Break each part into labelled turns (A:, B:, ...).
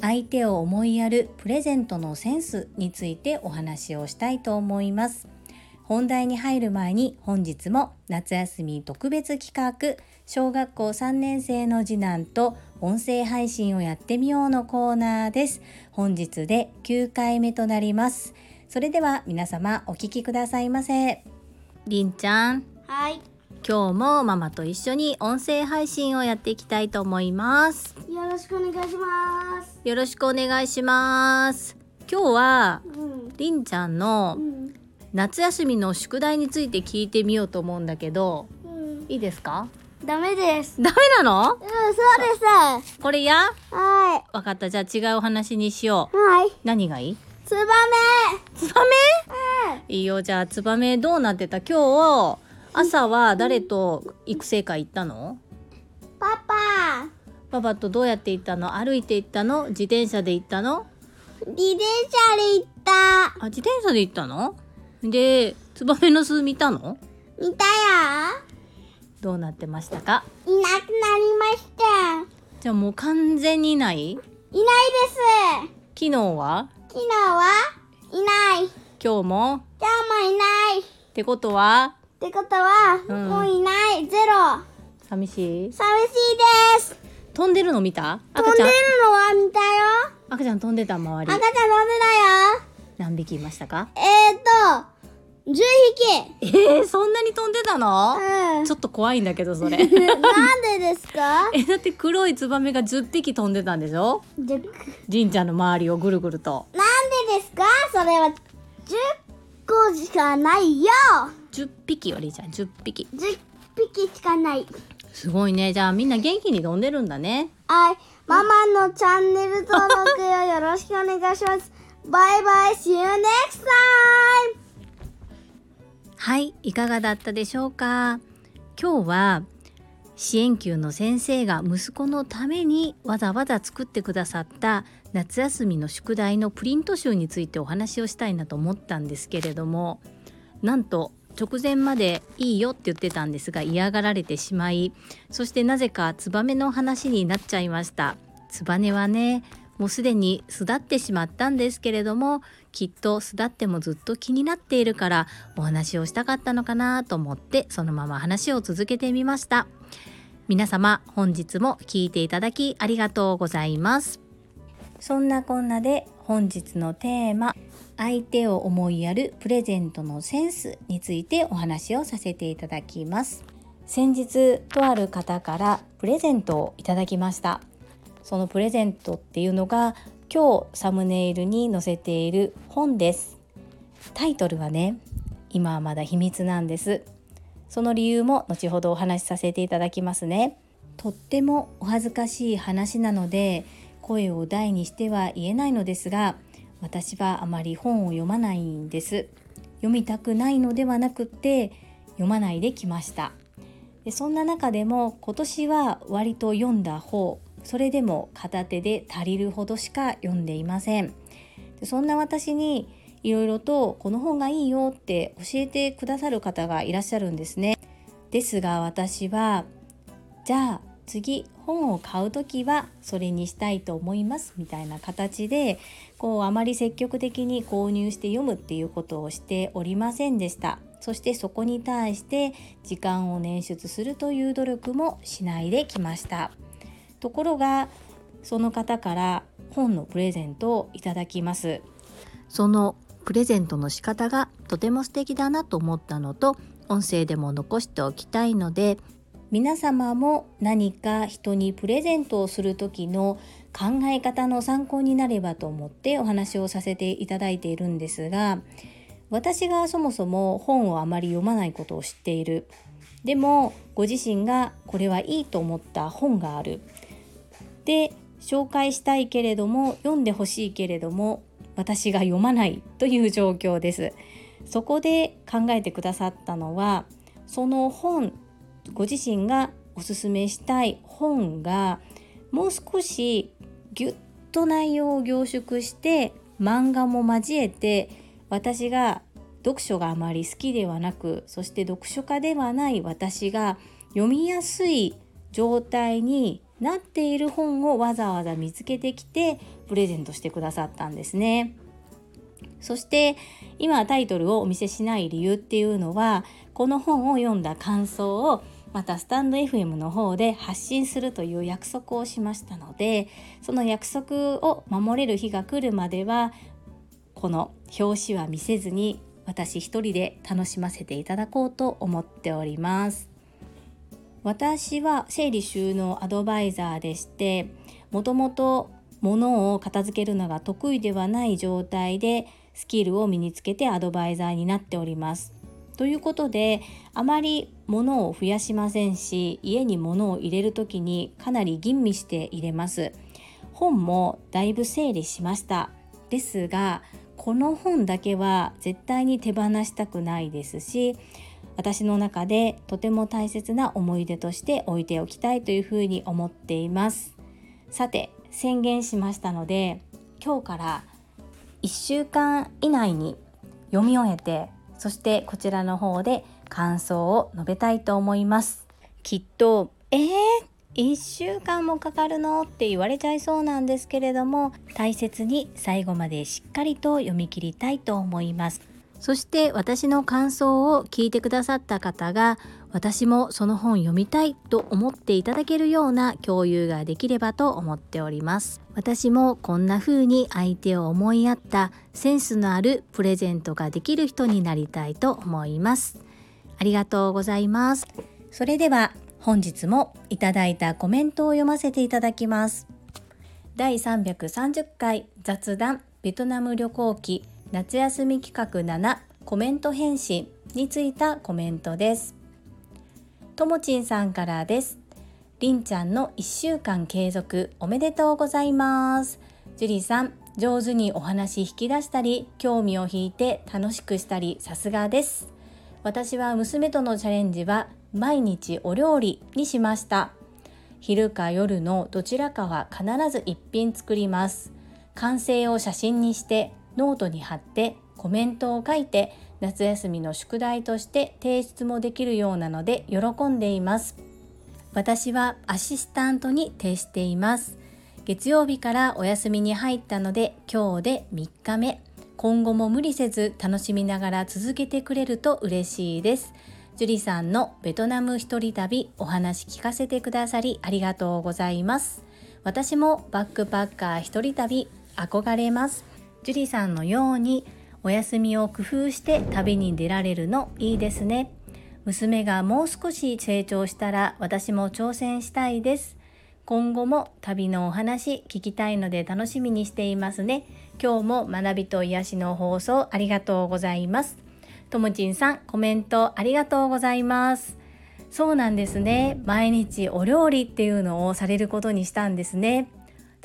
A: 相手を思いやるプレゼントのセンスについてお話をしたいと思います。本題に入る前に本日も夏休み特別企画小学校3年生の次男と音声配信をやってみようのコーナーです。本日で9回目となります。それでは皆様お聞きくださいませ。りんちゃん。
B: はい。
A: 今日もママと一緒に音声配信をやっていきたいと思います
B: よろしくお願いします。
A: よろしくお願いします今日は
B: うん。
A: りんちゃんの
B: うん。
A: 夏休みの宿題について聞いてみようと思うんだけど
B: うん。
A: いいですか？
B: ダメです。
A: ダメなの？
B: うん、そうです。
A: これや？
B: は
A: わかったじゃあ違うお話にしよ
B: い。はい。
A: う何がいい？
B: ツバ
A: ツバメ？
B: メ。
A: いいよじゃあツバメどうなってた？今日朝は誰と育成会行ったの？
B: パパ。
A: パパとどうやって行ったの？歩いて行ったの？自転車で行ったの？
B: 自転車で行った。
A: あ自転車で行ったの？でツバメの巣見たの？
B: 見たよ。
A: どうなってましたか？
B: いなくなりました。
A: じゃあもう完全にいない？
B: いないです。
A: 昨日は？
B: 昨日は？いない。
A: 今日も？
B: 今日もいない。っ
A: ってことは？
B: てことは、
A: うん。
B: もういない。ゼロ。
A: 寂しい？
B: 寂しいです。
A: 飛んでるの見た？
B: 飛んでる
A: 赤ちゃん
B: のは見たよ。
A: 赤ちゃん飛んでた周り。
B: 赤ちゃん飛んでたよ。
A: 何匹いましたか？
B: えーと、10匹。
A: えー、そんなに飛んでたの？
B: うん。
A: ちょっと怖いんだけどそれ。
B: なんでですか？
A: えだって黒いツバメが10匹飛んでたんでしょ？
B: じゃ
A: 神社の周りをぐるぐると。
B: なんでですか？それは。10個しかないよ
A: 10匹よりじゃん。10匹
B: 10匹しかない。
A: すごいね。じゃあみんな元気に飛んでるんだね。
B: はい。ママのチャンネル登録をよろしくお願いします。バイバイ。See you next time
A: はい。いかがだったでしょうか？今日は支援級の先生が息子のためにわざわざ作ってくださった夏休みの宿題のプリント集についてお話をしたいなと思ったんですけれどもなんと直前までいいよって言ってたんですが嫌がられてしまいそしてなぜかツバメの話になっちゃいました。ツバメはねもうすでに巣立ってしまったんですけれどもきっと巣立ってもずっと気になっているからお話をしたかったのかなと思ってそのまま話を続けてみました。皆様本日も聞いていただきありがとうございます。そんなこんなで本日のテーマ相手を思いやるプレゼントのセンスについてお話をさせていただきます。先日とある方からプレゼントをいただきました。そのプレゼントっていうのが今日サムネイルに載せている本です。タイトルはね今はまだ秘密なんです。その理由も後ほどお話しさせていただきますね。とってもお恥ずかしい話なので声を大にしては言えないのですが私はあまり本を読まないんです。読みたくないのではなくて読まないできました。でそんな中でも今年は割と読んだ方それでも片手で足りるほどしか読んでいません。でそんな私にいろいろとこの本がいいよって教えてくださる方がいらっしゃるんですね。ですが私はじゃあ次本を買う時はそれにしたいと思いますみたいな形でこうあまり積極的に購入して読むっていうことをしておりませんでした。そしてそこに対して時間を捻出するという努力もしないできました。ところがその方から本のプレゼントをいただきます。そのプレゼントの仕方がとても素敵だなと思ったのと音声でも残しておきたいので皆様も何か人にプレゼントをする時の考え方の参考になればと思ってお話をさせていただいているんですが私がそもそも本をあまり読まないことを知っている。でもご自身がこれはいいと思った本がある。で紹介したいけれども読んでほしいけれども私が読まないという状況です。そこで考えてくださったのはその本ご自身がおすすめしたい本がもう少しぎゅっと内容を凝縮して漫画も交えて私が読書があまり好きではなくそして読書家ではない私が読みやすい状態になっている本をわざわざ見つけてきてプレゼントしてくださったんですね。そして今タイトルをお見せしない理由っていうのはこの本を読んだ感想をまたスタンド FM の方で発信するという約束をしましたのでその約束を守れる日が来るまではこの表紙は見せずに私一人で楽しませていただこうと思っております。私は整理収納アドバイザーでしてもともと物を片付けるのが得意ではない状態でスキルを身につけてアドバイザーになっております。ということであまり物を増やしませんし家に物を入れる時にかなり吟味して入れます。本もだいぶ整理しました。ですがこの本だけは絶対に手放したくないですし私の中でとても大切な思い出として置いておきたいというふうに思っています。さて宣言しましたので今日から1週間以内に読み終えてそしてこちらの方で感想を述べたいと思います。きっとえー、1週間もかかるの？って言われちゃいそうなんですけれども大切に最後までしっかりと読み切りたいと思います。そして私の感想を聞いてくださった方が私もその本読みたいと思っていただけるような共有ができればと思っております。私もこんな風に相手を思いやったセンスのあるプレゼントができる人になりたいと思います。ありがとうございます。それでは本日もいただいたコメントを読ませていただきます。第330回雑談ベトナム旅行記。夏休み企画7コメント返信についたコメントですともちんさんからです。りんちゃんの1週間継続おめでとうございます。ジュリさん、上手にお話引き出したり、興味を引いて楽しくしたり、さすがです。私は娘とのチャレンジは毎日お料理にしました。昼か夜のどちらかは必ず一品作ります。完成を写真にしてノートに貼ってコメントを書いて夏休みの宿題として提出もできるようなので喜んでいます。私はアシスタントに徹しています。月曜日からお休みに入ったので今日で3日目。今後も無理せず楽しみながら続けてくれると嬉しいです。ジュリさんのベトナム一人旅お話聞かせてくださりありがとうございます。私もバックパッカー一人旅憧れます。ジュリさんのようにお休みを工夫して旅に出られるのいいですね。娘がもう少し成長したら私も挑戦したいです。今後も旅のお話聞きたいので楽しみにしていますね。今日も学びと癒しの放送ありがとうございます。ともちんさんコメントありがとうございます。そうなんですね。毎日お料理っていうのをされることにしたんですね。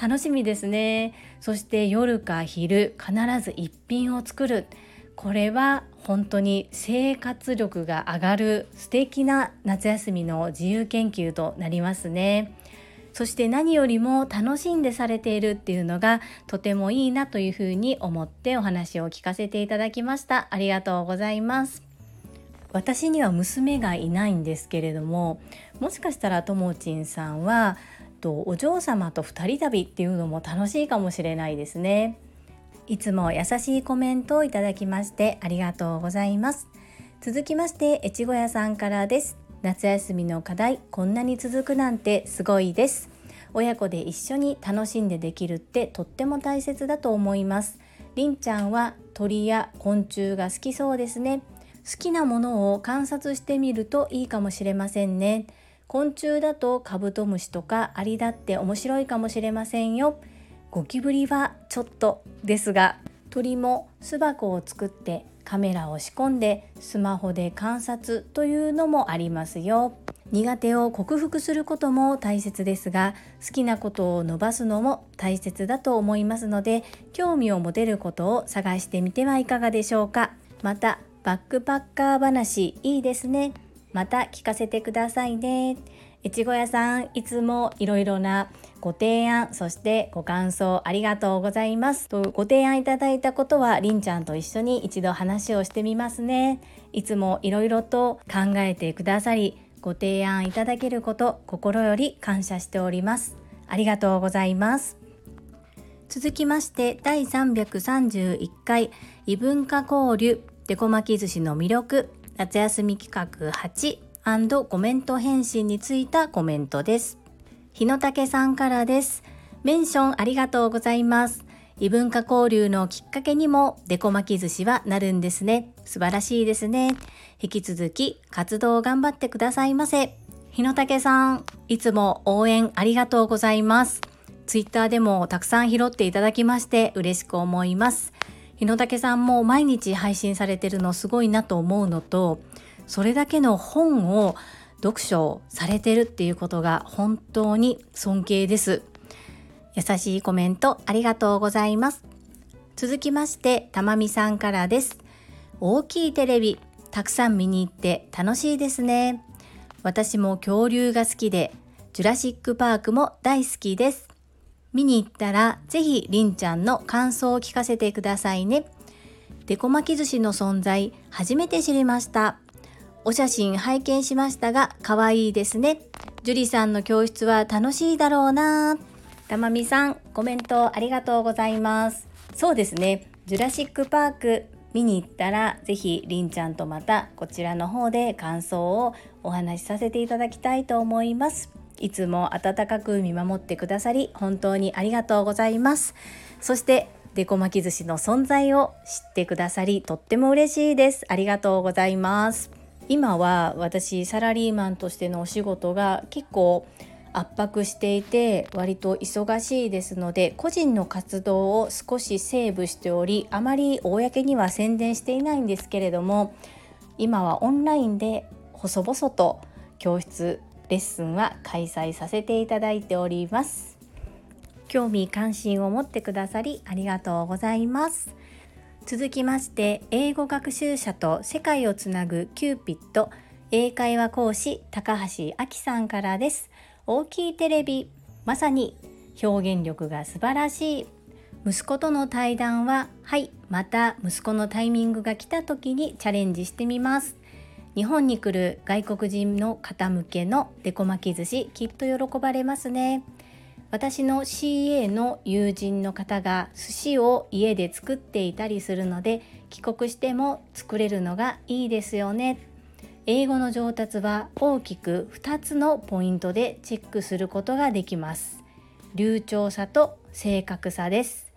A: 楽しみですね。そして夜か昼必ず一品を作る。これは本当に生活力が上がる素敵な夏休みの自由研究となりますね。そして何よりも楽しんでされているっていうのがとてもいいなというふうに思ってお話を聞かせていただきました。ありがとうございます。私には娘がいないんですけれどももしかしたらともちんさんはとお嬢様と2人旅っていうのも楽しいかもしれないですね。いつも優しいコメントをいただきましてありがとうございます。続きまして越後屋さんからです。夏休みの課題こんなに続くなんてすごいです。親子で一緒に楽しんでできるってとっても大切だと思います。りんちゃんは鳥や昆虫が好きそうですね。好きなものを観察してみるといいかもしれませんね。昆虫だとカブトムシとかアリだって面白いかもしれませんよ。ゴキブリはちょっとですが鳥も巣箱を作ってカメラを仕込んでスマホで観察というのもありますよ。苦手を克服することも大切ですが好きなことを伸ばすのも大切だと思いますので興味を持てることを探してみてはいかがでしょうか。またバックパッカー話いいですね。また聞かせてくださいね。越後屋さんいつもいろいろなご提案そしてご感想ありがとうございます。とご提案いただいたことはりんちゃんと一緒に一度話をしてみますね。いつもいろいろと考えてくださりご提案いただけること心より感謝しております。ありがとうございます。続きまして第331回異文化交流デコ巻き寿司の魅力。夏休み企画8コメント返信についたコメントです。日野武さんからです。メンションありがとうございます。異文化交流のきっかけにもデコ巻き寿司はなるんですね。素晴らしいですね。引き続き活動を頑張ってくださいませ。日野武さんいつも応援ありがとうございます。ツイッターでもたくさん拾っていただきまして嬉しく思います。日野武さんも毎日配信されてるのすごいなと思うのとそれだけの本を読書されてるっていうことが本当に尊敬です。優しいコメントありがとうございます。続きましてたまみさんからです。大きいテレビたくさん見に行って楽しいですね。私も恐竜が好きでジュラシックパークも大好きです。見に行ったらぜひりんちゃんの感想を聞かせてくださいね。デコ巻き寿司の存在初めて知りました。お写真拝見しましたが可愛いですね。樹里さんの教室は楽しいだろうな。たまみさんコメントありがとうございます。そうですね。ジュラシックパーク見に行ったらぜひりんちゃんとまたこちらの方で感想をお話しさせていただきたいと思います。いつも温かく見守ってくださり本当にありがとうございます。そしてデコ巻き寿司の存在を知ってくださりとっても嬉しいです。ありがとうございます。今は私サラリーマンとしてのお仕事が結構圧迫していて割と忙しいですので個人の活動を少しセーブしておりあまり公には宣伝していないんですけれども今はオンラインで細々と教室レッスンは開催させていただいております。興味関心を持ってくださりありがとうございます。続きまして英語学習者と世界をつなぐキューピット英会話講師高橋明さんからです。大きいテレビまさに表現力が素晴らしい。息子との対談ははいまた息子のタイミングが来た時にチャレンジしてみます。日本に来る外国人の方向けのデコ巻き寿司きっと喜ばれますね。私の CA の友人の方が寿司を家で作っていたりするので帰国しても作れるのがいいですよね。英語の上達は大きく2つのポイントでチェックすることができます。流暢さと正確さです。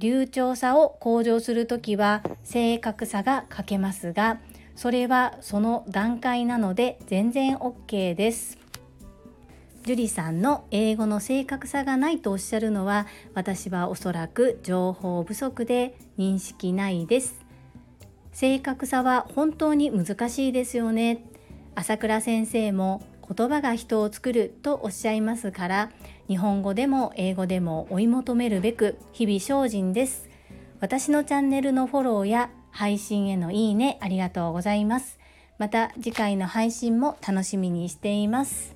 A: 流暢さを向上するときは正確さが欠けますがそれはその段階なので全然 OK です。樹里さんの英語の正確さがないとおっしゃるのは私はおそらく情報不足で認識ないです。正確さは本当に難しいですよね。朝倉先生も言葉が人を作るとおっしゃいますから日本語でも英語でも追い求めるべく日々精進です私のチャンネルのフォローや配信へのいいねありがとうございます。また次回の配信も楽しみにしています。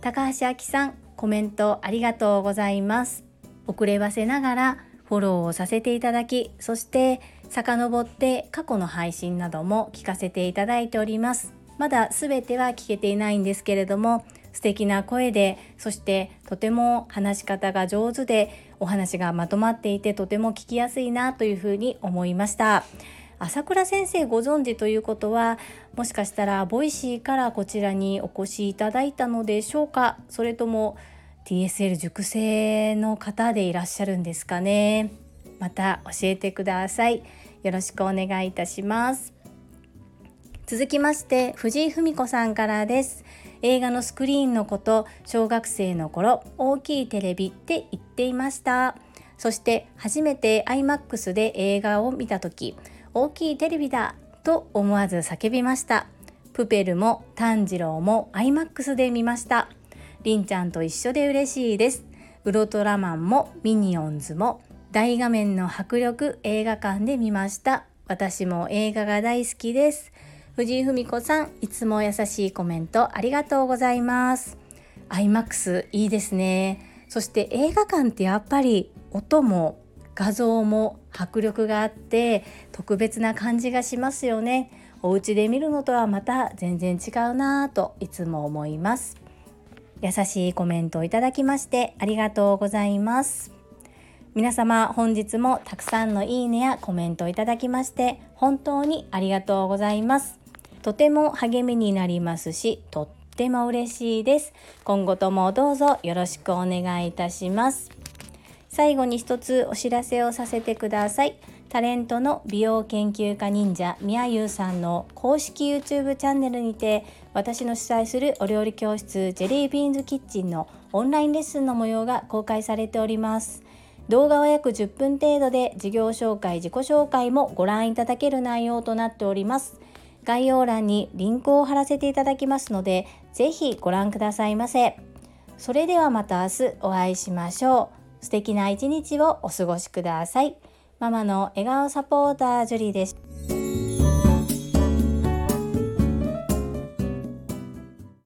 A: 高橋明さん、コメントありがとうございます。遅ればせながらフォローをさせていただき、そして遡って過去の配信なども聞かせていただいております。まだ全ては聞けていないんですけれども、素敵な声でそしてとても話し方が上手でお話がまとまっていてとても聞きやすいなというふうに思いました。朝倉先生ご存知ということはもしかしたら Voicy からこちらにお越しいただいたのでしょうか？それとも TSL 塾生の方でいらっしゃるんですかね？また教えてください。よろしくお願いいたします。続きまして藤井文子さんからです。映画のスクリーンのこと小学生の頃大きいテレビって言っていました。そして初めて IMAX で映画を見た時大きいテレビだと思わず叫びました。プペルも炭治郎も iMAX で見ました。りんちゃんと一緒で嬉しいです。ウルトラマンもミニオンズも大画面の迫力映画館で見ました。私も映画が大好きです。藤井文子さんいつも優しいコメントありがとうございます。IMAX いいですね。そして映画館ってやっぱり音も画像も迫力があって特別な感じがしますよね。お家で見るのとはまた全然違うなぁといつも思います。優しいコメントをいただきましてありがとうございます。皆様本日もたくさんのいいねやコメントをいただきまして本当にありがとうございます。とても励みになりますしとっても嬉しいです。今後ともどうぞよろしくお願いいたします。最後に一つお知らせをさせてください。タレントの美容研究家忍者みやゆうさんの公式 YouTube チャンネルにて私の主催するお料理教室ジェリービーンズキッチンのオンラインレッスンの模様が公開されております。動画は約10分程度で事業紹介自己紹介もご覧いただける内容となっております。概要欄にリンクを貼らせていただきますのでぜひご覧くださいませ。それではまた明日お会いしましょう。素敵な一日をお過ごしください。ママの笑顔サポータージュリーです。